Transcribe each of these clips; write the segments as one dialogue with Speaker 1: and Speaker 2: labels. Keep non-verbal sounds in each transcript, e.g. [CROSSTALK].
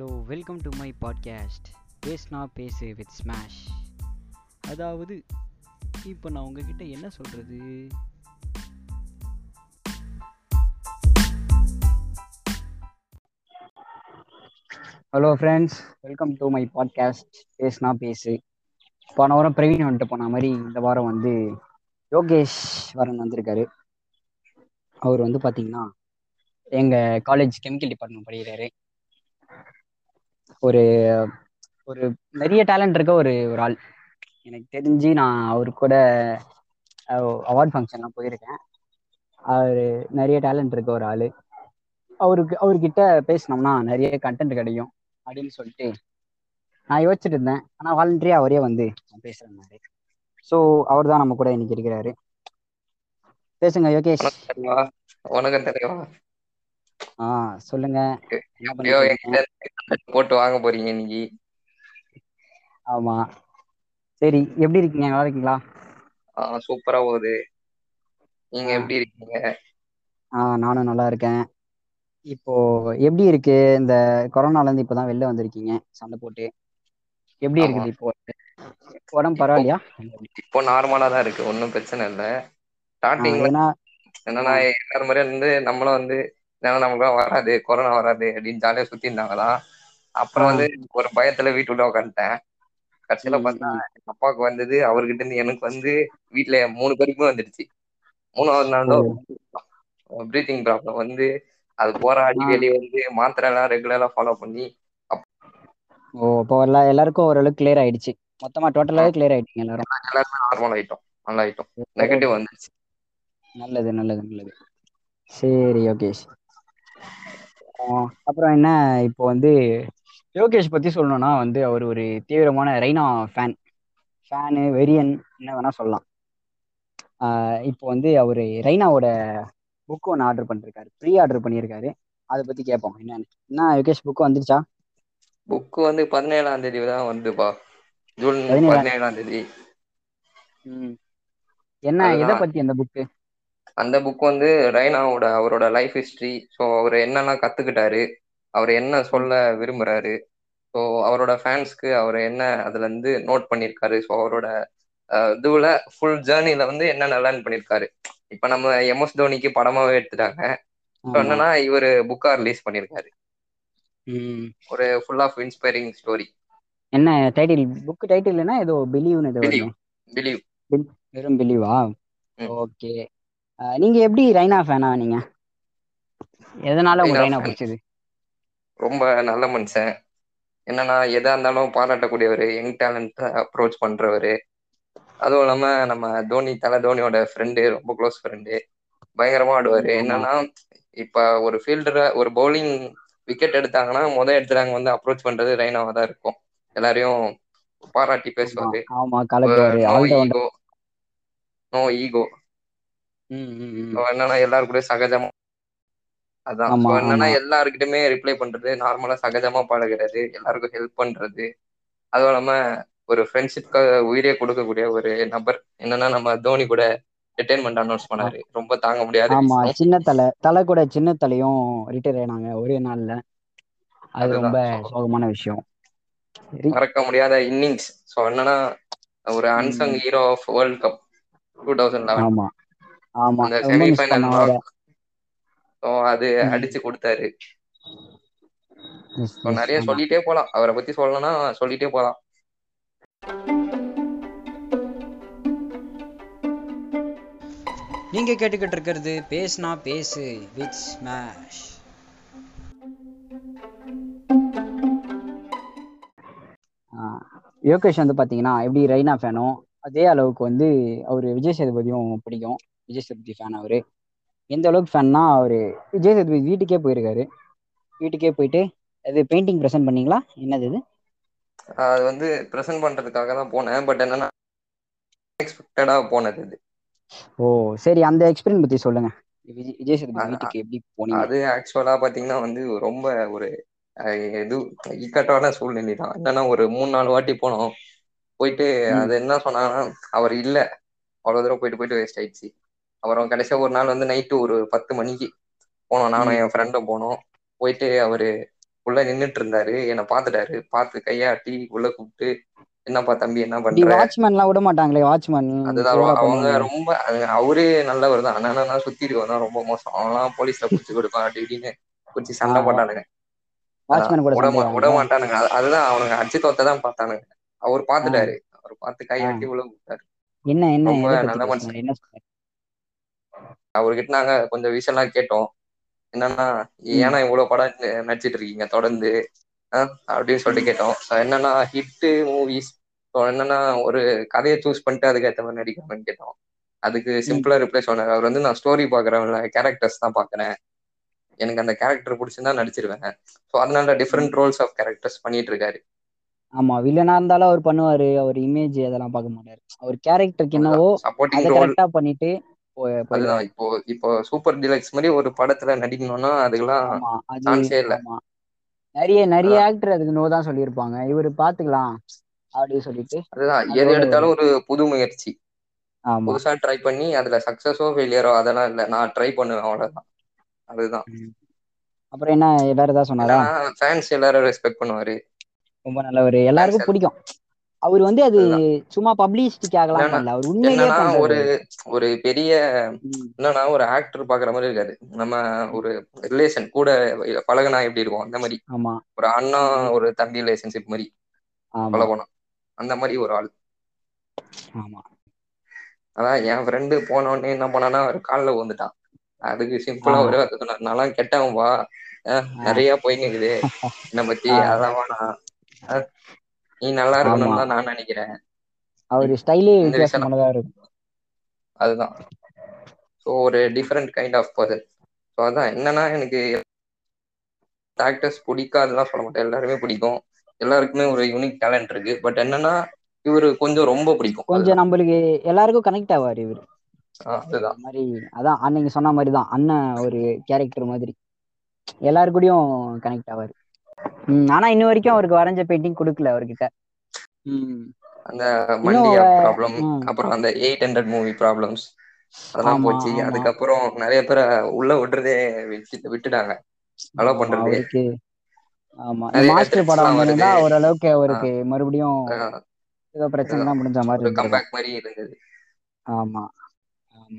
Speaker 1: Hello welcome to my podcast பேஸ்னா பேசு with smash அதாவது இப்போ நான் உங்ககிட்ட என்ன சொல்கிறது hello friends welcome to my podcast பேஸ்னா பேசு. போன வாரம் பிரவீன் வந்துட்டு போன மாதிரி இந்த வாரம் வந்து யோகேஷ் வரன் வந்திருக்காரு. அவர் வந்து பார்த்தீங்கன்னா எங்கள் காலேஜ் கெமிக்கல் டிபார்ட்மெண்ட் படிக்கிறாரு. ஒரு ஒரு நிறைய டேலண்ட் இருக்க ஒரு ஒரு ஆள். எனக்கு தெரிஞ்சு நான் அவரு கூட அவார்ட் ஃபங்க்ஷன்லாம் போயிருக்கேன். அவர் நிறைய டேலண்ட் இருக்க ஒரு ஆள். அவருக்கு அவர்கிட்ட பேசினோம்னா நிறைய கண்டென்ட் கிடைக்கும் அப்படின்னு சொல்லிட்டு நான் யோசிச்சுட்டு இருந்தேன். ஆனால் வாலண்டரியா அவரே வந்து பேசுறேன்னாரு ஸோ அவர் தான் நம்ம கூட இன்னைக்கு இருக்கிறாரு. பேசுங்க யோகேஷ்.
Speaker 2: வணக்கம் தலைவா
Speaker 1: ஆ சொல்லுங்க.
Speaker 2: போட்டு வாங்க போறீங்க இன்னைக்கு?
Speaker 1: ஆமா. சரி எப்படி இருக்கீங்க? நல்லா இருக்கீங்களா?
Speaker 2: ஆ சூப்பரா போகுது. நீங்க. எப்படி இருக்கீங்க?
Speaker 1: ஆ நானும் நல்லா இருக்கேன். இப்போ எப்படி இருக்கு? இந்த கொரோனால இருந்து இப்பதான் வெளில வந்திருக்கீங்க சண்டை போட்டு. எப்படி. இருக்குது இப்போ? உடம்பு பரவாயில்லையா?
Speaker 2: இப்போ நார்மலா தான் இருக்கு. ஒன்றும் பிரச்சனை இல்லை. ஸ்டார்டிங்ல என்னன்னா எல்லாரும் மாதிரியும் வந்து நம்மளும் வந்து என்னன்னா நமக்கு வராது கொரோனா வராது அப்படின்னு ஜாலியா சுத்தி இருந்தாங்களா அப்புறம். வந்து ஒரு பயத்துல வீட்டுல உட்காந்துட்டேன் கடைசியில பார்த்தா. எங்க அப்பாவுக்கு வந்தது அவர்கிட்ட இருந்து எனக்கு வந்து வீட்டுல மூணு பேருக்குமே வந்துடுச்சு மூணாவது நாள் தான் ப்ரீத்திங் ப்ராப்ளம் வந்து அது
Speaker 1: ஆ.
Speaker 2: வெளியே வந்து மாத்திரை எல்லாம் ரெகுலரா ஃபாலோ பண்ணி
Speaker 1: ஓ இப்போ எல்லா எல்லாருக்கும் ஓரளவுக்கு கிளியர் ஆயிடுச்சு. மொத்தமா டோட்டலாவே கிளியர் ஆயிட்டீங்க எல்லாரும்.
Speaker 2: எல்லாருமே நார்மல் ஆயிட்டோம் நல்லா ஆயிட்டோம். நெகட்டிவ் வந்துருச்சு.
Speaker 1: நல்லது நல்லது நல்லது. சரி ஆ, அப்புறம் என்ன இப்போ வந்து யோகேஷ் பத்தி சொல்லணும்னா வந்து அவர் ஒரு தீவிரமான ரெய்னா ஃபேன் ஃபேனு வெரியன் என்ன வேணா சொல்லலாம். இப்போ வந்து அவர் ரெய்னாவோட புக் ஒன்று ஆர்டர் பண்ணிருக்காரு. ப்ரீ ஆர்டர் பண்ணியிருக்காரு அதை பத்தி கேட்போம். என்னன்னு என்ன யோகேஷ் புக் வந்துருச்சா?
Speaker 2: புக் வந்து பதினேழாம் தேதி தான் வந்துப்பா. ஜூன்
Speaker 1: பதினேழாம்
Speaker 2: தேதி.
Speaker 1: என்ன எதை பத்தி அந்த புக்கு
Speaker 2: அந்த புக் வந்து ரைனாவோட அவரோட லைஃப் ஹிஸ்டரி ஸோ அவர் என்னெல்லாம் கத்துக்கிட்டாரு அவர் என்ன சொல்ல விரும்புறாரு. ஸோ அவரோட ஃபேன்ஸ்க்கு அவர் என்ன அதுல இருந்து நோட் பண்ணியிருக்காரு ஸோ அவரோட இதுல ஃபுல் ஜேர்னில வந்து என்ன லேர்ன் பண்ணியிருக்காரு இப்போ நம்ம எம்எஸ் தோனிக்கு படமாவே எடுத்துட்டாங்க. ஸோ என்னன்னா இவர் புக்கா ரிலீஸ் பண்ணியிருக்காரு ஒரு ஃபுல் ஆஃப் இன்ஸ்பைரிங் ஸ்டோரி
Speaker 1: என்ன டைட்டில் புக் டைட்டில் என்ன ஏதோ பிலீவ்னு ஏதோ
Speaker 2: பிலீவ்
Speaker 1: வெறும் பிலீவா. ஓகே நீங்க எப்படி ரைனா ஃபேனா நீங்க? எதனால உங்களுக்கு
Speaker 2: ரைனா.
Speaker 1: பிடிச்சது?
Speaker 2: ரொம்ப நல்ல மனுஷன். என்னன்னா எதா இருந்தாலும் பாராட்டக்கூடியவர் யங் டேலண்ட் அப்ரோச் பண்றவர். அதுவும் இல்லாம நம்ம தோனி தலை தோனியோட ஃப்ரெண்டு ரொம்ப க்ளோஸ் ஃப்ரெண்டு பயங்கரமா ஆடுவாரு. என்னன்னா இப்ப ஒரு ஃபீல்டரை ஒரு பவுலிங் விக்கெட் எடுத்தாங்கன்னா முதல் எடுத்துறாங்க வந்து அப்ரோச் பண்றது ரெய்னாவா தான் இருக்கும். எல்லாரையும் பாராட்டி பேசுவாரு. No ego. No ego. என்னன்னா எல்லாரு கூட சகஜமா அதான். என்னன்னா எல்லாருக்கிட்டுமே ரிப்ளை பண்றது நார்மலா சகஜமா பழகுறது எல்லாருக்கும் ஹெல்ப் பண்றது. அதுவும் இல்லாம ஒரு ஃப்ரெண்ட்ஷிப்காக உயிரே கொடுக்கக்கூடிய ஒரு நபர் என்னன்னா நம்ம தோனி கூட ரிட்டைர்மெண்ட் அனௌன்ஸ் பண்ணாரு. ரொம்ப தாங்க முடியாத.
Speaker 1: ஆமா சின்ன தலை தலை கூட சின்ன தலையும் ரிட்டையர் ஆனாங்க ஒரே நாள்ல. அது ரொம்ப சோகமான விஷயம்.
Speaker 2: மறக்க முடியாத இன்னிங்ஸ் ஸோ என்னன்னா ஒரு unsung hero of world cup two thousand eleven
Speaker 1: ஆமா
Speaker 2: செமிஃபைனல் அது அடிச்சு கொடுத்தாரு. நிறைய சொல்லிட்டே போலாம். அவரை பத்தி சொல்லணும்னா சொல்லிட்டே போலாம்.
Speaker 1: நீங்க கேட்டுக்கிட்டு இருக்கிறது பேசுனா பேசு வித் ஸ்மாஷ் யோகேஷ் வந்து பாத்தீங்கன்னா எப்படி ரெய்னா ஃபேனோ அதே அளவுக்கு வந்து அவர் விஜய் சேதுபதியும் பிடிக்கும். விஜய் சேதுபதி ஃபேன் அவரு. எந்த அளவுக்கு ஃபேன்னா அவரு விஜய் சேதுபதி வீட்டுக்கே போயிருக்காரு. வீட்டுக்கே போயிட்டு அது பெயிண்டிங் ப்ரெசென்ட் பண்ணீங்களா? என்னது இது?
Speaker 2: அது வந்து ப்ரெசென்ட் பண்றதுக்காக தான் போனேன். பட் என்னன்னா எக்ஸ்பெக்டடா போனது இது.
Speaker 1: ஓ சரி அந்த எக்ஸ்பீரியன்ஸ் பத்தி சொல்லுங்க. விஜய் விஜய் சேதுபதி வீட்டுக்கு எப்படி போனீங்க?
Speaker 2: அது ஆக்சுவலா பாத்தீங்கன்னா வந்து ரொம்ப ஒரு இது இக்கட்டான சூழ்நிலை தான். என்னன்னா ஒரு மூணு நாலு வாட்டி போனோம். போயிட்டு அது என்ன சொன்னாங்கன்னா அவர் இல்ல. அவ்வளவு தூரம் போயிட்டு போயிட்டு வேஸ்ட் ஆயிடுச்சு. அப்புறம் கடைசியா ஒரு நாள் வந்து நைட்டு ஒரு பத்து மணிக்கு போனோம். நானும் என் ஃப்ரெண்டும் போனோம். போயிட்டு அவரு உள்ள நின்னுட்டு இருந்தாரு. என்ன பாத்துட்டாரு பாத்து கையாட்டி உள்ள கூப்ட்டு என்னப்பா தம்பி என்ன பண்ற?
Speaker 1: வாட்ச்மேன்லாம் விட மாட்டாங்களே வாட்ச்மேன்
Speaker 2: அதுதான் அவங்க ரொம்ப அவரே நல்லவர் தான். ஆனா என்னன்னா சுத்தி இருக்கவன் தான் ரொம்ப மோசம். அவன்லாம் போலீஸ்ல புடிச்சு கொடுப்பான். அப்டி இப்டின்னு புடிச்சு
Speaker 1: ஆ
Speaker 2: சண்டை போட்டானுங்க.
Speaker 1: வாட்ச்மேன் அவனுங்க
Speaker 2: மாட்டானுங்க. அதுதான் அவனுங்க அடிச்சு தொரத்ததான் பாத்தானுங்க அவர் பாத்துட்டாரு அவர் பாத்து
Speaker 1: ஆ.
Speaker 2: கையாட்டி உள்ள கூப்ட்டாரு
Speaker 1: என்ன என்ன
Speaker 2: நல்ல மனுஷன். அவர்கிட்ட நாங்க கொஞ்சம் விஷயம்லாம் கேட்டோம். என்னன்னா ஏன்னா இவ்வளவு படம் நடிச்சிட்டு இருக்கீங்க தொடர்ந்து. அப்படின்னு சொல்லிட்டு கேட்டோம். என்னன்னா ஹிட்டு மூவிஸ் என்னன்னா ஒரு கதையை சூஸ் பண்ணிட்டு அதுக்கு ஏத்த மாதிரி நடிக்கணும்னு கேட்டோம். அதுக்கு சிம்பிளா ரிப்ளை சொன்னாரு. அவர் வந்து நான் ஸ்டோரி பாக்குறேன்ல கேரக்டர்ஸ் தான் பாக்குறேன் எனக்கு அந்த கேரக்டர் பிடிச்சிருந்தா நடிச்சிருவேன். ஸோ அதனால டிஃப்ரெண்ட் ரோல்ஸ் ஆஃப் கேரக்டர்ஸ் பண்ணிட்டு இருக்காரு
Speaker 1: ஆமா வில்லனா இருந்தாலும் அவர் பண்ணுவாரு. அவர் இமேஜ் அதெல்லாம் பார்க்க மாட்டாரு. அவர் கேரக்டருக்கு என்னவோ அதை கரெக்டா பண்ணிட்டு
Speaker 2: அதுதான் இப்போ இப்போ சூப்பர் டிலக்ஸ் மாதிரி ஒரு படத்துல நடிக்கணும்னா அதுக்கெல்லாம் சான்ஸே இல்ல.
Speaker 1: நிறைய நிறைய ஆக்டர் அதுக்கு நோ தான் சொல்லியிருப்பாங்க. இவரு பாத்துக்கலாம் அப்படின்னு சொல்லிட்டு
Speaker 2: அதுதான் எது
Speaker 1: ஒரு
Speaker 2: எடுத்தாலும் ஒரு புது முயற்சி. புதுசா ட்ரை பண்ணி அதுல சக்சஸோ ஃபெயிலியரோ அதெல்லாம் இல்ல. நான் ட்ரை பண்ணுவேன் அவ்வளவுதான். அதுதான்.
Speaker 1: அப்புறம் என்ன வேற ஏதாவது சொன்னாரா?
Speaker 2: ஃபேன்ஸ் எல்லாரும் ரெஸ்பெக்ட் பண்ணுவாரு.
Speaker 1: ரொம்ப நல்லவரு.
Speaker 2: ஃபேன்ஸ்
Speaker 1: எல்லாருக்கும் பிடிக்கும். அவர் வந்து அது சும்மா பப்ளிசிட்டிக்காகலாம் பண்ணல அவர் உண்மையிலேயே
Speaker 2: ஒரு ஒரு பெரிய என்னன்னா ஒரு ஆக்டர் பாக்குற மாதிரி இருக்காது நம்ம ஒரு ரிலேஷன் கூட பழகுனா எப்படி இருக்கும்? அந்த மாதிரி.
Speaker 1: ஆமா.
Speaker 2: ஒரு அண்ணா ஒரு தம்பி ரிலேஷன்ஷிப் மாதிரி. சொல்லப்போனா அந்த மாதிரி ஒரு ஆள்.
Speaker 1: ஆமா.
Speaker 2: அதான் என் ஃப்ரெண்டு போனோடனே என்ன பண்ணானா ஒரு கால்ல விழுந்துட்டான். அதுக்கு சிம்பிளா ஒரே கெட்டவன்பா அஹ்
Speaker 1: ஆ
Speaker 2: நிறைய போயினுக்குது என்னை பத்தி அதெல்லாம் வேணாம். நீ நல்லா இருக்கணும்னு தான் நான் நினைக்கிறேன்.
Speaker 1: அவரு ஸ்டைலே வித்தியாசமானதா இருக்கும்
Speaker 2: அதுதான். ஸோ ஒரு different kind of person so அதான் என்னன்னா எனக்கு ஆக்டர்ஸ் பிடிக்காதுல்லாம் சொல்ல மாட்டேன். எல்லாருமே பிடிக்கும். எல்லாருக்குமே ஒரு யூனிக் டேலண்ட் இருக்கு. பட் என்னன்னா இவரு கொஞ்சம் ரொம்ப பிடிக்கும்.
Speaker 1: கொஞ்சம் நம்மளுக்கு எல்லாருக்கும் கனெக்ட் ஆவார் இவரு.
Speaker 2: அதுதான்.
Speaker 1: மாதிரி அதான் அன்னைக்கு சொன்ன மாதிரிதான். அண்ணன் ஒரு கேரக்டர் மாதிரி. எல்லாரு கூடயும் கனெக்ட் ஆவாரு. ஆனா இன்ன வரைக்கும் அவருக்கு வரைஞ்ச பெயிண்டிங் குடுக்கல அவர்கிட்ட.
Speaker 2: அந்த மண்டியா ப்ராப்ளம் அப்புறம் அந்த எயிட் ஹண்ட்ரட் மூவி ப்ராப்ளம்ஸ் அதெல்லாம் போச்சு. அதுக்கப்புறம் நிறைய பேரை உள்ள விடுறதே விட்டு விட்டுட்டாங்க. அலோ பண்றதே.
Speaker 1: ஆமா மாஸ்டர் படம் ஓரளவுக்கு அவருக்கு மறுபடியும் ஏதோ பிரச்சனை எல்லாம் முடிஞ்ச மாதிரி
Speaker 2: கம்பேக் மாதிரி இருந்தது.
Speaker 1: ஆமா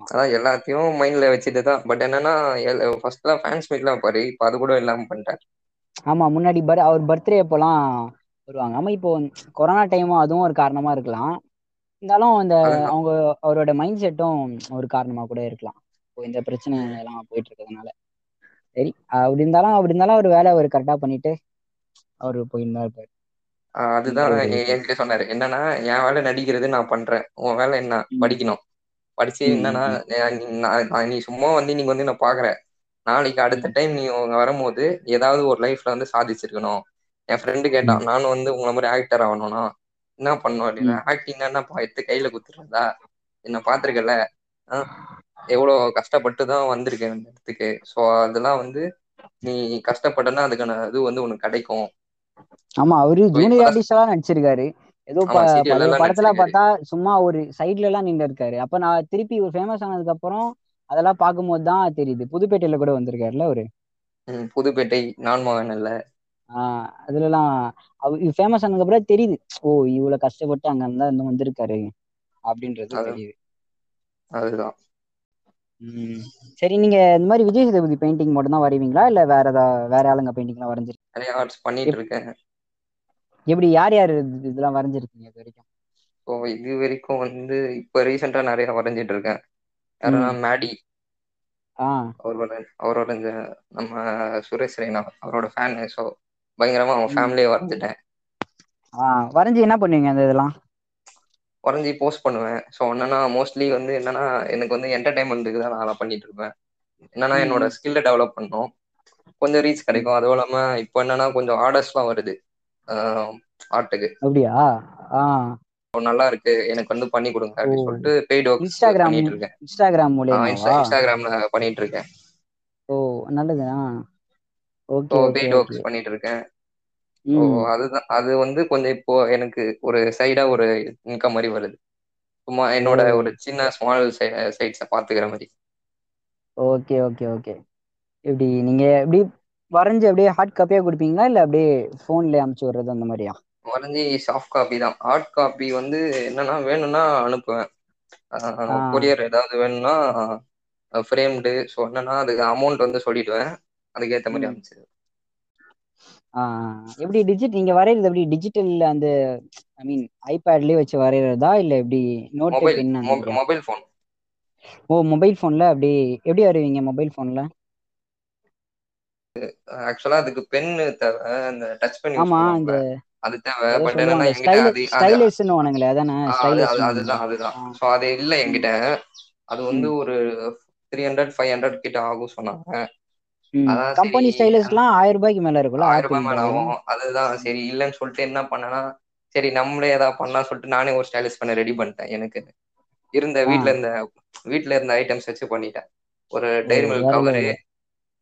Speaker 2: அதான் எல்லாத்தையும் மைண்ட்ல வச்சுட்டுதான். பட் என்னன்னா ஃபர்ஸ்ட்லாம் ஃபேன்ஸ் மீட்லாம் வைப்பாரு இப்ப அது கூட இல்லாம பண்ணிட்டாரு.
Speaker 1: ஆமா முன்னாடி பர் அவர் பர்த்டே அப்போலாம் வருவாங்க. ஆமா இப்போ கொரோனா டைமும் அதுவும் ஒரு காரணமா இருக்கலாம். இருந்தாலும்
Speaker 2: அதுதான்
Speaker 1: அவங்க அவரோட மைண்ட் செட்டும் ஒரு காரணமா கூட இருக்கலாம். இப்போ இந்த பிரச்சனை எல்லாம் போயிட்டு இருக்கிறதுனால சரி அப்படி இருந்தாலும் அப்படி இருந்தாலும் ஒரு வேலை ஒரு கரெக்டா பண்ணிட்டு அவரு போயிருந்தா இருப்பாரு
Speaker 2: அதுதான் என்கிட்ட சொன்னாரு. என்னன்னா என் வேலை நடிக்கிறது நான் பண்றேன். உன் வேலை என்ன? படிக்கணும். படிச்சு என்னன்னா நீ சும்மா வந்து நீங்க வந்து நான் பாக்குறேன் நாளைக்கு அடுத்த டைம் நீ உங்க வரும்போது ஏதாவது ஒரு லைஃப்ல வந்து சாதிச்சிருக்கணும். என் ஃப்ரெண்டு கேட்டான் நானும் வந்து உங்கள மாதிரி ஆக்டர் ஆகணும்னா என்ன பண்ணும் அப்படின்னா?
Speaker 1: ம்.
Speaker 2: ஆக்டிங் என்னப்பா எடுத்து கையில குத்துறதா? என்ன பாத்துருக்கல ஆஹ் எவ்வளவு கஷ்டப்பட்டுதான் வந்திருக்கேன் இந்த இடத்துக்கு. சோ அதெல்லாம் வந்து நீ கஷ்டப்பட்டனா அதுக்கான இது வந்து உனக்கு கிடைக்கும்.
Speaker 1: ஆமா அவரு
Speaker 2: ஸோ
Speaker 1: ஜூனியர் ஆர்டிஸ்ட் நடிச்சிருக்காரு. ஏதோ படத்துல பார்த்தா சும்மா ஒரு சைட்ல எல்லாம் நின்று இருக்காரு. அப்ப நான் திருப்பி ஒரு ஃபேமஸ் ஆனதுக்கு அப்புறம் அதெல்லாம் பார்க்கும்போதுதான் தெரியுது. புதுப்பேட்டையில கூட வந்திருக்காருல்ல அவரு?
Speaker 2: புதுப்பேட்டை நான் மகான் அல்ல.
Speaker 1: ஆஹ் அதுலல்லாம் அவ ஃபேமஸ் ஆனதுக்கு அப்புறம் தெரியுது. ஓ இவ்வளவு கஷ்டப்பட்டு அங்க இருந்தா இன்னும் வந்திருக்காரு அப்படின்றது தெரியுது.
Speaker 2: அதுதான்.
Speaker 1: சரி நீங்க இந்த மாதிரி விஜய் சேதுபதி பெயிண்டிங் மட்டும் தான் வரைவீங்களா? இல்ல வேற ஏதாவது வேற ஆளுங்க பெயிண்டிங் எல்லாம் வரைஞ்சிரு?
Speaker 2: நிறைய ஆர்ட்ஸ் பண்ணிட்டு இருக்கேன்.
Speaker 1: எப்படி யார் யாரு இதெல்லாம் வரைஞ்சிருக்கீங்க இது வரைக்கும்?
Speaker 2: இப்போ இது வரைக்கும் வந்து இப்ப ரீசெண்டா நிறைய வரைஞ்சிட்டு இருக்கேன். யாருன்னா மேடி. அவரோட அவரோட இந்த நம்ம சுரேஷ் ரெய்னா அவரோட ஃபேன் சோ பயங்கரமா அவங்க
Speaker 1: ம்.
Speaker 2: ஃபேமிலியே வரைஞ்சிட்டேன்
Speaker 1: வரைஞ்சி என்ன பண்ணுவீங்க அந்த இதெல்லாம்?
Speaker 2: வரைஞ்சி போஸ்ட் பண்ணுவேன். ஸோ என்னன்னா மோஸ்ட்லி வந்து என்னன்னா எனக்கு வந்து என்டர்டைன்மெண்ட்டுக்கு தான் நான் பண்ணிட்டு இருப்பேன். என்னன்னா என்னோட ஸ்கில்ல டெவலப் பண்ணும். கொஞ்சம் ரீச் கிடைக்கும். அதுவும் இல்லாம இப்ப என்னன்னா கொஞ்சம் ஆர்டர்ஸ்லாம் வருது. ஆர்ட்டுக்கு
Speaker 1: அப்படியா?
Speaker 2: நல்லா இருக்கு எனக்கு வந்து பண்ணி கொடுங்க அப்படின்னு சொல்லிட்டு பெய்ட் ஒர்க்ஸ்
Speaker 1: இன்ஸ்டாகிராம்
Speaker 2: பண்ணிட்டு இருக்கேன்.
Speaker 1: இன்ஸ்டாகிராம் மூலியமாவா?
Speaker 2: இன்ஸ்டாகிராம்ல பண்ணிட்டு இருக்கேன்.
Speaker 1: ஓ நல்லதுதான்
Speaker 2: ஸோ பெய்ட் ஒர்க்ஸ் பண்ணிட்டு இருக்கேன். ஓ அதுதான் அது வந்து கொஞ்சம் இப்போ எனக்கு ஒரு சைடா ஒரு இன்கம் மாதிரி வருது. சும்மா என்னோட ஒரு சின்ன ஸ்மால் சைட்ஸை பாத்துக்கிற மாதிரி.
Speaker 1: Okay okay okay. எப்படி நீங்க எப்படி வரைஞ்சு அப்படியே ஹார்ட் காப்பியா குடுப்பீங்களா? இல்ல அப்படியே போன்ல அமுச்சு விடுறது அந்த மாதிரியா?
Speaker 2: வரைஞ்சி சாஃப்ட் காப்பி தான். ஹார்ட் காப்பி வந்து என்னன்னா வேணும்னா அனுப்புவேன். கொரியர் ஏதாவது வேணும்னா ஃப்ரேம்டு ஸோ என்னன்னா அதுக்கு அமௌண்ட் வந்து சொல்லிடுவேன். அதுக்கேற்ற மாதிரி
Speaker 1: ஆ எப்படி டிஜிட் நீங்க வரைகிறது எப்படி? டிஜிட்டல் அந்த ஐ மீன் ஐபேட்லயே வச்சு வரைகிறதா இல்ல எப்படி? நோட்டு
Speaker 2: மொபைல்
Speaker 1: பென் அந்த
Speaker 2: ஃபோன்
Speaker 1: ஓ மொபைல் போன்ல அப்படி எப்படி வரைவீங்க மொபைல் போன்ல
Speaker 2: ஆக்சுவலா அதுக்கு பென்னு தேவை. அந்த டச் பென்
Speaker 1: ஆமா
Speaker 2: பண்ணுவாங்கல்ல. அது தேவை பட் என்னன்னா என்கிட்ட அது அதுதான் அதுதான்
Speaker 1: ஆ
Speaker 2: ஸோ அது இல்லை என்கிட்ட. அது வந்து ஒரு த்ரீ ஹண்ட்ரட் ஃபைவ் ஹண்ட்ரட் கிட்ட ஆகும் சொன்னாங்க.
Speaker 1: கம்பெனி ஸ்டைலிஷ்லாம் ஆயிரம் ரூபாய்க்கு மேல இருக்கும்ல
Speaker 2: ஆயிரம் ரூபாய் மேல ஆகும். அதுதான் சரி இல்லைன்னு சொல்லிட்டு என்ன பண்ணேன்னா சரி நம்மளே ஏதாவது பண்ணலாம் சொல்லிட்டு நானே ஒரு ஸ்டைலிஷ் பண்ண ரெடி பண்ணிட்டேன் எனக்கு. இருந்த
Speaker 1: ஆ.
Speaker 2: வீட்ல இருந்த வீட்ல இருந்த ஐட்டம்ஸ் வச்சு பண்ணிட்டேன். ஒரு டைரி மில்க் கவரு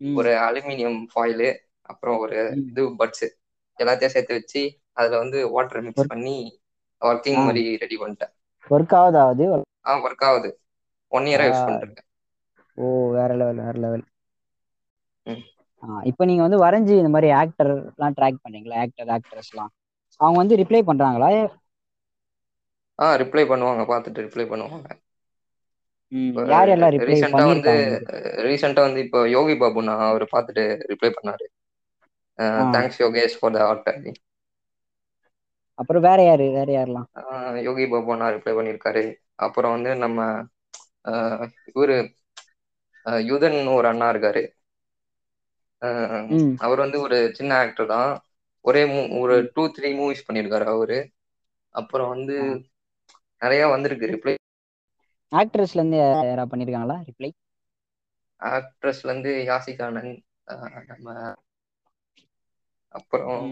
Speaker 2: ஒரு அலுமினியம் ஃபாயிலு அப்புறம் ஒரு இது பட்ஸ் எல்லாத்தையும் சேர்த்து வச்சு அதுல வந்து வாட்டர் மிக்ஸ் பண்ணி ஒர்க்கிங் மாதிரி ரெடி பண்ணிட்டேன்.
Speaker 1: ஒர்க் ஆகுதா அது
Speaker 2: ஆ ஒர்க் ஆகுது. ஒன் இயரா யூஸ் இருக்கேன்
Speaker 1: ஓ வேற லெவல் வேற லெவல் இப்ப நீங்க வந்து வரைஞ்சு இந்த மாதிரி ஆக்டர் எல்லாம் ட்ராக் பண்ணீங்களா? ஆக்டர் ஆக்ட்ரஸ் எல்லாம் அவங்க வந்து ரிப்ளை பண்றாங்களா?
Speaker 2: ஆ ரிப்ளை பண்ணுவாங்க பார்த்துட்டு ரிப்ளை பண்ணுவாங்க.
Speaker 1: யார் யாரெல்லாம் ரிப்ளை
Speaker 2: வந்து ரீசெண்டா வந்து இப்போ யோகி பாபுன்னா அவரு பார்த்துட்டு ரிப்ளை பண்ணாரு. Thanks Yogesh for the art
Speaker 1: அப்புறம் வேற யாரு வேற யாரெல்லாம்?
Speaker 2: யோகி பாபு அண்ணா ரிப்ளை பண்ணியிருக்காரு அப்புறம் வந்து நம்ம இவரு யுதன் ஒரு அண்ணா இருக்காரு. அவர் வந்து ஒரு சின்ன ஆக்டர் தான். ஒரே ஒரு டூ த்ரீ மூவிஸ் பண்ணியிருக்காரு அவரு. அப்புறம் வந்து நிறைய வந்திருக்கு ரிப்ளை
Speaker 1: ஆக்ட்ரஸ்ல இருந்து யாராவது பண்ணிருக்காங்களா ரிப்ளை
Speaker 2: ஆக்ட்ரஸ்ல இருந்து யாசிகானந்த் நம்ம அப்புறம்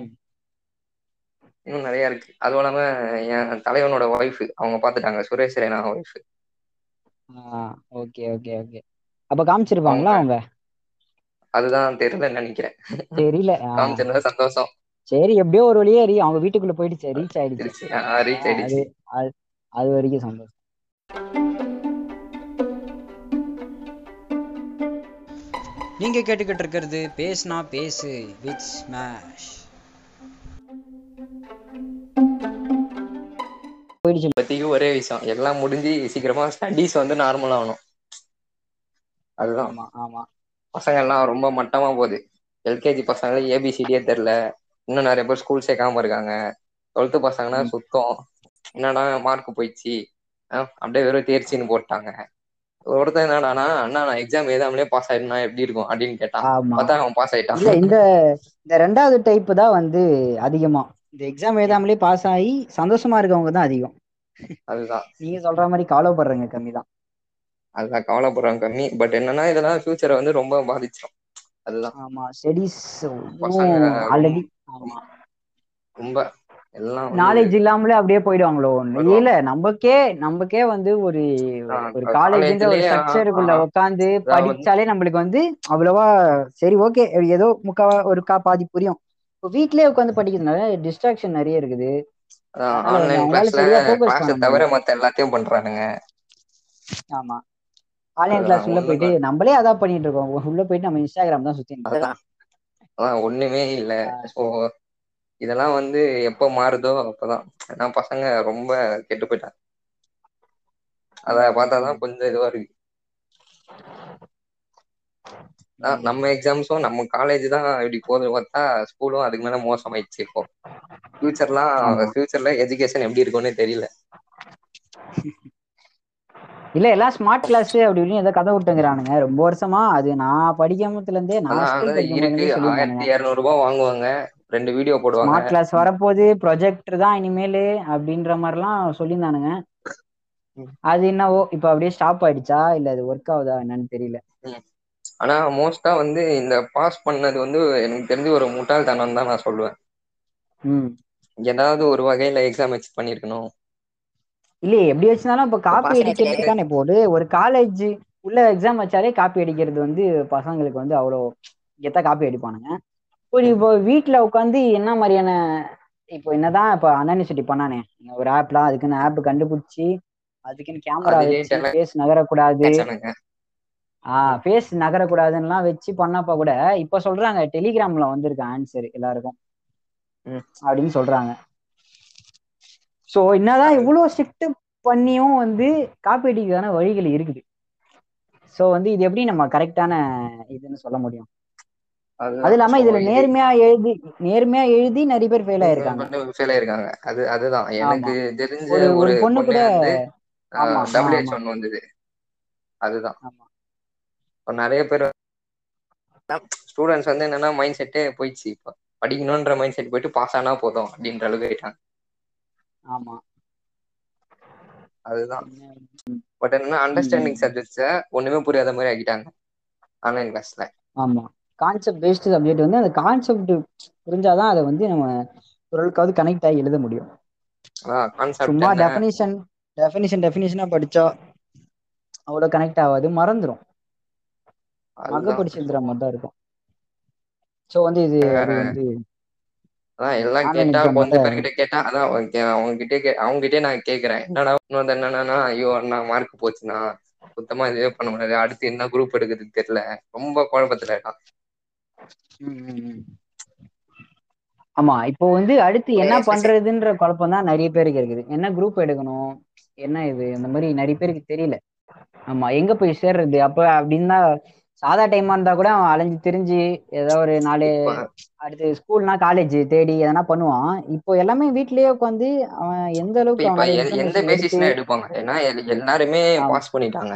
Speaker 2: இன்னும் நிறைய இருக்கு. அதுவும் இல்லாம என் தலைவனோட ஒய்ஃப் அவங்க பார்த்துட்டாங்க. சுரேஷ் ரெய்னா ஒய்ஃப்
Speaker 1: ஆ ஓகே ஓகே ஓகே அப்ப காமிச்சிருப்பாங்களா அவங்க?
Speaker 2: அதுதான் தெரியலன்னு நினைக்கிறேன்.
Speaker 1: தெரியல
Speaker 2: காமிச்சிருந்தா சந்தோஷம்.
Speaker 1: சரி எப்படியோ ஒரு வழியா அவங்க வீட்டுக்குள்ள போயிடுச்சு ரீச் ஆயிடுச்சு.
Speaker 2: ரீச் ஆயிடுச்சு.
Speaker 1: அது அது வரைக்கும் சந்தோஷம்.
Speaker 3: நீங்க கேட்டுக்கிட்டு இருக்கிறது பேசுனா பேசு வித் ஸ்மாஷ்
Speaker 1: போயிடுச்சு.
Speaker 2: இப்போதைக்கு ஒரே விஷயம். எல்லாம் முடிஞ்சு சீக்கிரமா ஸ்டடீஸ் வந்து நார்மல் ஆகணும். அதுதான்.
Speaker 1: ஆமா ஆமா.
Speaker 2: பசங்க எல்லாம் ரொம்ப மட்டமா போகுது. எல்கேஜி பசங்கள ஏபிசிடியே தெரில இன்னும் நிறைய பேர் ஸ்கூல் சேர்க்காம இருக்காங்க. டுவெல்த் பசங்கன்னா சுத்தம். என்னன்னா மார்க் போயிடுச்சு. அப்படியே வெறும் தேர்ச்சின்னு போட்டாங்க. ஒருத்தன் என்னடானா அண்ணா நான் எக்ஸாம் எழுதாமலே பாஸ் ஆயிட்டனா எப்படி இருக்கும்? அப்படின்னு கேட்டான்.
Speaker 1: ஆமா.
Speaker 2: பார்த்தா அவன் பாஸ் ஆயிட்டான்.
Speaker 1: இல்ல இந்த இந்த ரெண்டாவது டைப் தான் வந்து அதிகமா. இந்த எக்ஸாம் எழுதாமலே பாஸ் ஆகி சந்தோஷமா இருக்கவங்க தான் அதிகம்.
Speaker 2: அதுதான்.
Speaker 1: நீங்க சொல்ற மாதிரி கவலைப்படுறவங்க கம்மிதான்
Speaker 2: அதுதான் கவலைப்படுறாங்க கம்மி. பட் என்னன்னா இதெல்லாம் ஃபியூச்சரை வந்து ரொம்ப பாதிச்சிடும் அதுதான்.
Speaker 1: ஆமா ஸ்டெடிஸ் ஆல்ரெடி ஆமா.
Speaker 2: ரொம்ப எல்லாம்
Speaker 1: நாலேஜ் இல்லாமலே அப்படியே போயிடுவாங்களோ? இல்ல நமக்கே நமக்கே வந்து ஒரு ஒரு காலேஜ்ன்ற ஒரு ஸ்ட்ரக்சருக்குள்ள உட்காந்து படிச்சாலே நம்மளுக்கு வந்து அவ்வளவா சரி ஓகே ஏதோ முக்கா ஒரு கா பாதி புரியும். இப்போ வீட்லயே உட்காந்து படிக்கிறதுனால டிஸ்ட்ராக்ஷன் நிறைய இருக்குது.
Speaker 2: ஆன்லைன் கிளாஸ்ல தவிர மத்த எல்லாத்தையும் பண்றானுங்க.
Speaker 1: ஆமா. ஆன்லைன் கிளாஸ் உள்ள போயிட்டு நம்மளே அதான் பண்ணிட்டு இருக்கோம். உள்ள போயிட்டு நம்ம இன்ஸ்டாகிராம் தான் சுத்தி
Speaker 2: ஒண்ணுமே இல்ல. இதெல்லாம் வந்து எப்ப மாறுதோ அப்பதான். ஏன்னா பசங்க ரொம்ப கெட்டு போயிட்டாங்க. அத பார்த்தாதான் கொஞ்சம் இதுவா இருக்கு
Speaker 1: ம்
Speaker 2: நம்ம எக்ஸாம்ஸும் நம்ம காலேஜ் தான் இப்படி போது பார்த்தா ஸ்கூலும் அதுக்கு மேல மோசமாயிடுச்சு இப்போ. ஃபியூச்சர்லாம் ஃபியூச்சர்ல எஜுகேஷன் எப்படி இருக்கும்னே தெரியல.
Speaker 1: இல்ல எல்லாம் ஸ்மார்ட் கிளாஸ் அப்படி இப்படின்னு ஏதோ கதை விட்டுங்கிறானுங்க ரொம்ப வருஷமா அது நான் படிக்காமத்துல இருந்தே நான்
Speaker 2: இரநூறு ரூபாய் வாங்குவாங்க. ரெண்டு வீடியோ போடுவாங்க.
Speaker 1: ஸ்மார்ட் கிளாஸ் வரப்போது ப்ரொஜெக்டர் தான் இனிமேலு அப்படின்ற மாதிரிலாம் சொல்லியிருந்தானுங்க. அது என்னவோ இப்ப அப்படியே ஸ்டாப் ஆயிடுச்சா? இல்ல அது ஒர்க் ஆகுதா என்னன்னு தெரியல.
Speaker 2: ஆனா மோஸ்ட்டா வந்து இந்த பாஸ் பண்ணது வந்து எனக்கு தெரிஞ்சு ஒரு முட்டாள் தனம் தான் நான் சொல்லுவேன்.
Speaker 1: ம்.
Speaker 2: ஏதாவது ஒரு வகையில எக்ஸாம் வச்சு பண்ணிருக்கணும்.
Speaker 1: இல்லையே எப்படி வச்சிருந்தாலும் இப்ப காப்பி அடிக்கிறது தானே போது ஒரு காலேஜ் உள்ள எக்ஸாம் வச்சாலே காப்பி அடிக்கிறது வந்து பசங்களுக்கு வந்து அவ்வளோ கெத்தா காப்பி அடிப்பானுங்க. ஒரு இப்போ வீட்டுல உட்காந்து என்ன மாதிரியான இப்போ என்னதான் இப்ப அனானிசிட்டி பண்ணானே ஒரு ஆப்லாம் அதுக்குன்னு ஆப் கண்டுபிடிச்சி அதுக்குன்னு கேமரா பேஸ் நகரக்கூடாது. ஆஹ். ஃபேஸ் நகரக்கூடாதுன்னுலாம் வச்சு பண்ணப்ப கூட இப்ப சொல்றாங்க டெலிகிராம்ல வந்திருக்கு ஆன்சர் எல்லாருக்கும். அப்படின்னு சொல்றாங்க. சோ என்னதான் இவ்வளவு ஸ்ட்ரிக்ட் பண்ணியும் வந்து காப்பி அடிக்கிறதான வழிகள் இருக்குது. சோ வந்து இது எப்படி நம்ம கரெக்டான இதுன்னு சொல்ல முடியும்? அது இல்லாம இதுல
Speaker 2: இது
Speaker 1: நேர்மையா எழுதி நேர்மையா எழுதி நிறைய பேர் ஃபெயில் ஆயிருக்காங்க.
Speaker 2: ஃபெயில் ஆயிருக்காங்க. அது அதுதான். எனக்கு தெரிஞ்ச
Speaker 1: ஒரு பொண்ணு கூட ஆமா
Speaker 2: ஒன் வந்தது. அதுதான். நிறைய பேர் ஸ்டூடெண்ட்ஸ் வந்து என்னன்னா மைண்ட் செட்டே போயிடுச்சு இப்போ. படிக்கணுன்ற மைண்ட் செட் போயிட்டு பாஸ் ஆனா போதும் அப்படின்ற அளவுக்கு ஆயிட்டாங்க.
Speaker 1: ஆமா.
Speaker 2: அதுதான். பட் என்னன்னா அண்டர்ஸ்டாண்டிங். சப்ஜெக்ட்ஸை ஒண்ணுமே புரியாத மாதிரி ஆக்கிட்டாங்க ஆன்லைன் கிளாஸ்ல
Speaker 1: ஆமா. கான்செப்ட் பேஸ்டு சப்ஜெக்ட் வந்து அந்த கான்செப்ட் புரிஞ்சாதான் அதை வந்து நம்ம ஓரளவுக்காவது கனெக்ட் ஆகி எழுத முடியும். சும்மா டெஃபனிஷன் டெஃபனிஷன் டெஃபினிஷனா படிச்சா அவ்வளவு கனெக்ட் ஆகாது மறந்துரும். இருக்கும். சோ வந்து இது அது வந்து
Speaker 2: அதான் எல்லாம் கேட்டா கொஞ்சம் பேர்கிட்ட கேட்டா அதான் அவங்க கிட்டே அவங்ககிட்டயே நான் கேக்குறேன். என்னடா என்னன்னா ஐயோ அண்ணா மார்க் போச்சுண்ணா. சுத்தமா இதுவே பண்ண முடியாது. அடுத்து என்ன குரூப் எடுக்குறதுன்னு தெரியல. ரொம்ப குழப்பத்துல.
Speaker 1: ஆமா இப்போ வந்து அடுத்து என்ன பண்றதுன்ற குழப்பம் தான் நிறைய பேருக்கு இருக்குது. என்ன குரூப் எடுக்கணும்? என்ன இது? இந்த மாதிரி நிறைய பேருக்கு தெரியல. ஆமா எங்க போய் சேர்றது? அப்ப அப்படின்னா சாதா டைமா இருந்தா கூட அவன் அலைஞ்சு திரிஞ்சு ஏதோ ஒரு நாலு அடுத்து ஸ்கூல்னா காலேஜ் தேடி எதனா பண்ணுவான். இப்போ எல்லாமே வீட்லயே உட்காந்து அவன் எந்த அளவுக்கு
Speaker 2: எந்த பேசிஸ்ல எடுப்பாங்க? ஏன்னா எல்- எல்லாருமே பாஸ் பண்ணிட்டாங்க.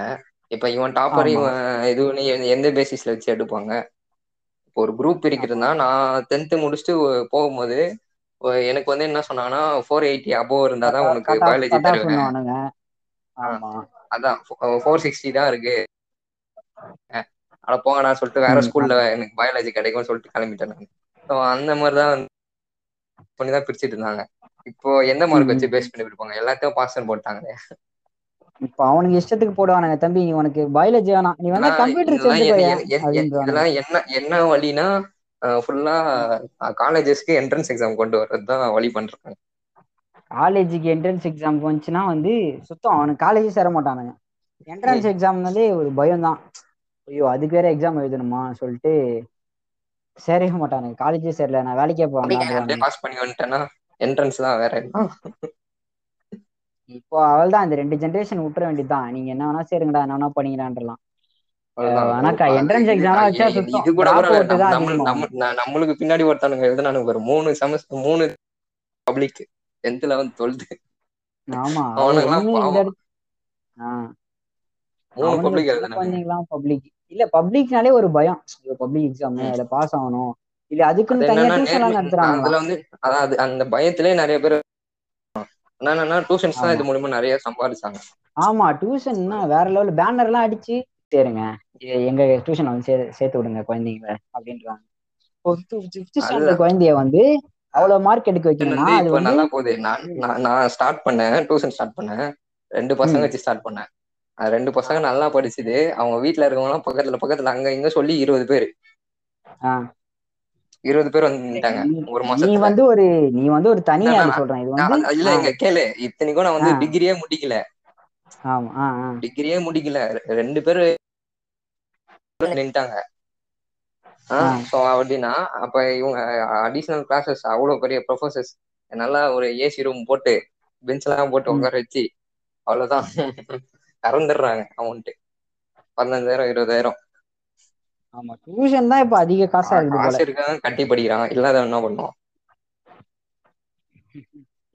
Speaker 2: இப்ப இவன் டாப்பர் இவன் இதுன்னு எந்த பேசிஸ்ல வச்சு எடுப்பாங்க? இப்போ ஒரு குரூப்
Speaker 1: ஆமா
Speaker 2: பிரிக்கிறதுனா நான் டென்த்து முடிச்சுட்டு போகும்போது எனக்கு வந்து என்ன சொன்னாங்கன்னா ஃபோர் எயிட்டி அபோவ் இருந்தாதான் உனக்கு பயாலஜி
Speaker 1: கட்
Speaker 2: தருவேன். அதான் ஃபோர் சிக்ஸ்டி தான் இருக்கு. அட போங்கடான்னு சொல்லிட்டு வேற ஸ்கூல்ல எனக்கு பயாலஜி கிடைக்கும்னு சொல்லிட்டு கிளம்பிட்டேன் நான். ஸோ அந்த மாதிரிதான் பண்ணிதான் பிரிச்சுட்டு இருந்தாங்க. இப்போ எந்த மார்க் வச்சு. பேஸ் பண்ணி பிரிப்பாங்க எல்லாத்தையும் பாஸ்ன்னு போட்டாங்களே.
Speaker 1: இப்ப அவனுக்கு இஷ்டத்துக்கு போடுவானுங்க தம்பி உனக்கு பயாலஜி வேணாம். நீ
Speaker 2: இதெல்லாம்
Speaker 1: கம்ப்யூட்டர்
Speaker 2: இதெல்லாம் என்ன என்ன வழினா ஃபுல்லா காலேஜஸ்க்கு என்ட்ரன்ஸ் எக்ஸாம் கொண்டு வர்றது தான் வழி பண்றாங்க.
Speaker 1: காலேஜுக்கு என்ட்ரன்ஸ் எக்ஸாம் வந்துச்சுன்னா வந்து சுத்தம் அவனுக்கு காலேஜே சேர மாட்டானுங்க. என்ட்ரன்ஸ் எக்ஸாம்னாலே ஒரு பயம் தான் ஐயோ அதுக்கு வேற எக்ஸாம் எழுதணுமா சொல்லிட்டு சேரவே மாட்டானுங்க காலேஜே சேரல நான் வேலைக்கே போவேன்டான்றானுங்க
Speaker 2: பாஸ் பண்ணி வந்துட்டேன்னா என்ட்ரன்ஸ் தான் வேற
Speaker 1: இப்போ அவள் தான் இந்த ரெண்டு ஜென்ரேஷன் விட்டுற வேண்டியதுதான். நீங்க என்ன வேணா சேருங்கடா என்ன வேணா
Speaker 2: ந- நம்மளுக்கு பின்னாடி ஒருத்தானுங்க எழுதுனானுங்க ஒரு மூணு செமஸ்டர் மூணு பப்ளிக் டென்த் லெவன்த் டுவெல்த்
Speaker 1: ஆமா குழந்தைங்களாம் பப்ளிக் இல்ல பப்ளிக்னாலே ஒரு பயம். Public exam. அதுல பாஸ் ஆகணும். இல்ல
Speaker 2: அது
Speaker 1: அதுக்குன்னு தனியா டியூஷன் நடத்துறானுங்களா
Speaker 2: அதுல வந்து அதாவது அந்த பயத்திலே நிறைய பேர் என்னன்னா டியூஷன்ஸ் தான் இது மூலியமா நிறைய சம்பாதிச்சாங்க
Speaker 1: ஆமா டியூஷன்னா வேற லெவல் பேனர் எல்லாம் அடிச்சு சேருங்க. இது எங்க டியூஷன் வந்து சேர்த்து விடுங்க குழந்தைங்கள அப்படின்றாங்க. ஃபிஃப்த்
Speaker 2: அதுதான்.
Speaker 1: ஸ்டாண்டர்ட் குழந்தைய வந்து அவ்வளவு மார்க் எடுக்க வைக்கணும்னா அது
Speaker 2: நல்லா போகுது. நான் நான் ஸ்டார்ட் பண்ணேன் டியூஷன் ஸ்டார்ட் பண்ணேன். ரெண்டு பசங்க வச்சு ஸ்டார்ட் பண்ணேன். ரெண்டு பசங்க நல்லா படிச்சுது. அவங்க வீட்ல இருக்கவங்கலாம் பக்கத்துல பக்கத்துல அங்க இங்க சொல்லி இருபது பேர். இருபது பேர் வந்து
Speaker 1: இல்ல
Speaker 2: நின்னுட்டாங்க
Speaker 1: நீ
Speaker 2: ஒரு
Speaker 1: நீ
Speaker 2: மாசத்துல.
Speaker 1: வந்து ஒரு நீ வந்து ஒரு தனி
Speaker 2: என்னன்னா
Speaker 1: ஆள் சொல்றேன். இது வந்து
Speaker 2: இல்ல இங்க கேளு. இத்தனைக்கும் நான் வந்து டிகிரியே முடிக்கல.
Speaker 1: ஆமா
Speaker 2: டிகிரியே முடிக்கல. ரெண்டு பேரு நின்ட்டாங்க. சோ அப்படின்னா அப்ப இவங்க அடிஷனல் கிளாஸஸ் அவ்வளவு பெரிய ப்ரொஃபசர்ஸ் நல்லா ஒரு ஏசி ரூம் போட்டு பெஞ்ச் எல்லாம் போட்டு உட்கார வச்சு அவ்வளவுதான். கறந்துடுறாங்க அமௌண்ட் பதினஞ்சாயிரம் இருபதாயிரம்.
Speaker 1: ஆமா டியூஷன் தான் இப்ப அதிக காசா இருக்குது போல.
Speaker 2: காசு இருக்கவன் கட்டி படிக்கிறான். இல்லாதவன் என்ன பண்ணுவான்?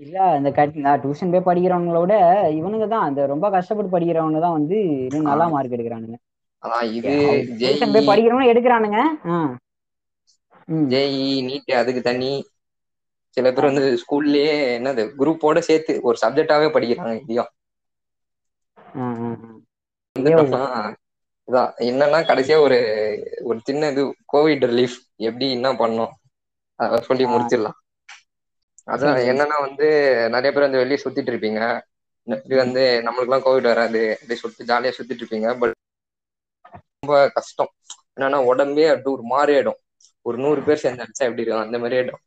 Speaker 1: இல்ல இந்த கட் நான் டியூஷன் போய் படிக்கிறவங்கள விட இவனுங்க தான் இந்த ரொம்ப கஷ்டப்பட்டு படிக்கிறவங்க தான் வந்து இன்னும் நல்லா மார்க் எடுக்கிறானுங்க.
Speaker 2: அதான் இது
Speaker 1: டியூஷன்
Speaker 2: ஜேஇ
Speaker 1: போய் படிக்கிறவங்க எடுக்கிறானுங்க.
Speaker 2: ஜேஇ நீட் அதுக்கு தனி. சில பேர் வந்து ஸ்கூல்லயே என்னது குரூப்போட சேர்த்து ஒரு சப்ஜெக்டாவே படிக்கிறாங்க இதையும்
Speaker 1: ஆ ஆ ஆ இதே ஒரு
Speaker 2: வந்துட்டோம்னா இதான் என்னன்னா கடைசியா ஒரு ஒரு சின்ன இது கோவிட் ரிலீஃப் எப்படி என்ன பண்ணோம்? அதை சொல்லி முடிச்சிடலாம். அதான் என்னன்னா வந்து நிறைய பேர் வந்து வெளியே சுத்திட்டு இருப்பீங்க. இப்படி
Speaker 1: ம்
Speaker 2: வந்து நம்மளுக்குலாம் கோவிட் வராது. அப்படி சொல்லிட்டு ஜாலியா சுத்திட்டு இருப்பீங்க. பட் ரொம்ப கஷ்டம். என்னன்னா உடம்பே அப்படி ஒரு மாறி ஆயிடும். ஒரு நூறு பேர் சேர்ந்து அடிச்சா எப்படி இருக்கும்? அந்த மாதிரி ஆயிடும்.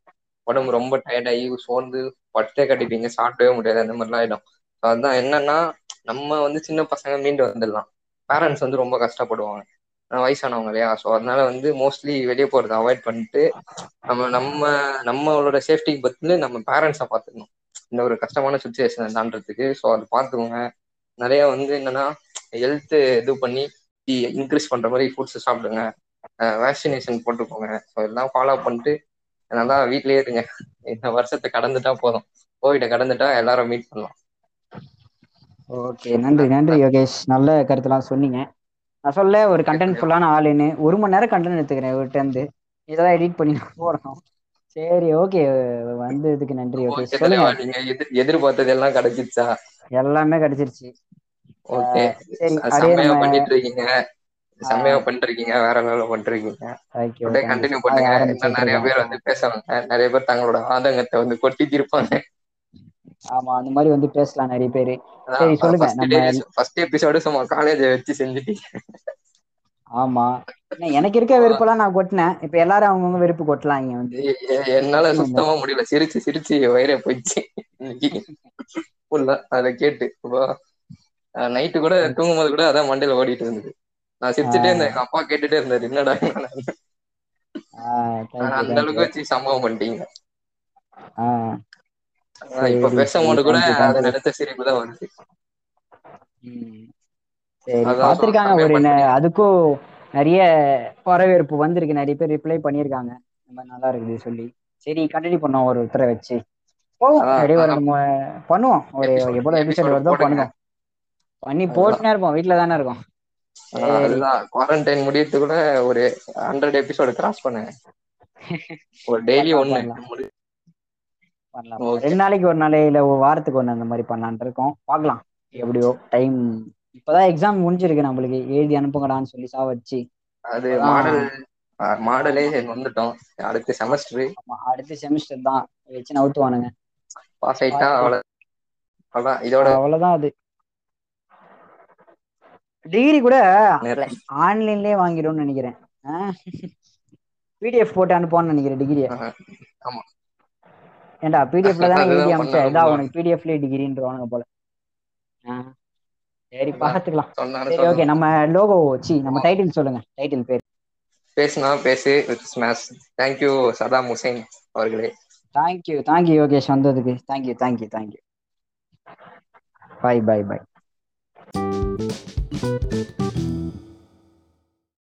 Speaker 2: உடம்பு ரொம்ப டயர்ட் ஆகி சோர்ந்து படுத்தே கட்டிப்பீங்க. சாப்பிடவே முடியாது. அந்த மாதிரிலாம் ஆயிடும். அதுதான் என்னன்னா நம்ம வந்து சின்ன பசங்க மீண்டு வந்துடலாம். பேரண்ட்ஸ் வந்து ரொம்ப கஷ்டப்படுவாங்க. வயசானவங்க இல்லையா? ஸோ அதனால வந்து மோஸ்ட்லி வெளியே போறதை அவாய்ட் பண்ணிட்டு நம்ம நம்ம நம்மளோட சேஃப்டிக்கு பத்தி நம்ம பேரண்ட்ஸை பார்த்துக்கணும். இந்த ஒரு கஷ்டமான சுச்சுவேஷனை தாண்டறதுக்கு. ஸோ அதை பார்த்துக்கோங்க. நிறைய வந்து என்னன்னா ஹெல்த் இது பண்ணி இன்க்ரீஸ் பண்ற மாதிரி ஃபுட்ஸ் சாப்பிடுங்க. வேக்சினேஷன் போட்டுக்கோங்க. ஸோ எல்லாம் ஃபாலோ பண்ணிட்டு நல்லா வீட்லயே இருங்க. இந்த வருஷத்தை கடந்துட்டா போதும். கோவிட கடந்துட்டா எல்லாரும் மீட் பண்ணலாம்.
Speaker 1: ஓகே நன்றி நன்றி யோகேஷ். நல்ல கருத்துலாம் சொன்னீங்க. நான் சொல்ல ஒரு கண்டென்ட்ஃபுல்லான ஆளுன்னு ஒரு மணி நேரம் கண்டென்ட் எடுத்துக்கிறேன் இவர்கிட்ட இதெல்லாம் எடிட் பண்ணி போடணும். சரி ஓகே. வந்ததுக்கு நன்றி யோகேஷ். சொல்லுங்க.
Speaker 2: எதிர்பார்த்தது எல்லாம் கிடைச்சிச்சா?
Speaker 1: எல்லாமே கிடைச்சிருச்சு.
Speaker 2: ஓகே.
Speaker 1: சரி நம்ம
Speaker 2: பண்ணிட்டு இருக்கீங்க செம்மையா பண்ணிட்டு இருக்கீங்க வேற லெவலில் பண்ணிருக்கீங்க அப்படியே கண்டினியூ பண்ணுங்க. நிறைய பேர் வந்து பேசுவாங்க நிறைய பேர் தங்களோட ஆதங்கத்தை வந்து கொட்டி தீர்ப்பாங்க
Speaker 1: ஆமா அந்த மாதிரி வந்து பேசலாம் நிறைய பேரு. சரி சொல்லுங்க நம்ம
Speaker 2: ஃபர்ஸ்ட் எபிசோடு சும்மா காலேஜ வச்சு செஞ்சுட்டீங்க
Speaker 1: ஆமா. எனக்கு இருக்க வெறுப்பெல்லாம் நான் கொட்டினேன். இப்ப எல்லாரும் அவங்கவுங்க வெறுப்பு கொட்டலாம் இங்க வந்து.
Speaker 2: என்னால சுத்தமா முடியல. சிரிச்சு சிரிச்சு வயிறே போயிடுச்சு. ஃபுல்லா அதை கேட்டு. நைட்டு கூட தூங்கும்போது கூட அதான் மண்டையில ஓடிட்டு இருந்தது. நான் சிரிச்சுட்டே இருந்தேன். எங்க அப்பா கேட்டுட்டே இருந்தாரு என்னடா அந்த அளவுக்கு. வச்சு சம்பவம் பண்ணிட்டீங்க. இப்ப பேசும்போது கூட அதை சிரிப்பு தான் வருது.
Speaker 1: பார்த்திருக்காங்க ஒரு. அதுக்கும் நிறைய வரவேற்பு வந்திருக்கு நிறைய பேர் ரிப்ளை பண்ணியிருக்காங்க. மாதிரி நல்லா இருக்குது சொல்லி. சரி கண்டினியூ பண்ணோம் ஒரு உத்தரை வச்சு. பண்ணுவோம். ஒரு எவ்வளவு எபிசோட் வருதோ. பண்ணுவோம். பண்ணி. போட்டுனே இருப்போம் வீட்டுல தானே இருக்கோம்.
Speaker 2: அதுதான். குவாரண்டைன் முடியறதுக்குள்ள ஒரு ஹண்ட்ரட் எபிசோடு கிராஸ் பண்ணுங்க. [LAUGHS] ஒரு டெய்லி ஒண்ணு
Speaker 1: பண்ணலாம். ரெண்டு நாளைக்கு ஒரு நாள் இல்ல ஒரு வாரத்துக்கு ஒண்ணு அந்த மாதிரி பண்ணலாம்னு இருக்கோம். பார்க்கலாம் எப்படியோ டைம் இப்பதான் எக்ஸாம் முடிஞ்சிருக்கு நம்மளுக்கு. எழுதி அனுப்புங்கடான்னு சொல்லி சாவடிச்சு
Speaker 2: அது. மாடல் மாடலே வந்துட்டோம். அடுத்த செமஸ்டர்
Speaker 1: ஆமா அடுத்த செமிஸ்டர் தான். வச்சு நவுத்துவானுங்க
Speaker 2: பாஸ் ஆயிட்டா அவ்வளவு இதோட
Speaker 1: அவ்வளவுதான் அது. டிகிரி கூட. ஆன்லைன்லயே வாங்கிடும்னு நினைக்கிறேன். பிடிஎஃப் போட்டு அனுப்புவான்னு நினைக்கிறேன் டிகிரிய
Speaker 2: ஆஹ். ஆமா.
Speaker 1: ஏன்டா பிடிஎஃப்ல தானே எழுதி இதா
Speaker 2: போல.
Speaker 1: உனக்கு பிடிஎஃப்ல டிகிரின்றவானுங்க போல. சரி பாத்துக்கலாம். சரி ஓகே. நம்ம லோகோ சி நம்ம டைட்டில் சொல்லுங்க. டைட்டில் பேர்.
Speaker 2: பேசுனா பேசு with smash thank you Saddam Hussain அவர்களே.
Speaker 1: Thank you thank you Yogesh வந்ததுக்கு. Thank you thank you thank you bye bye bye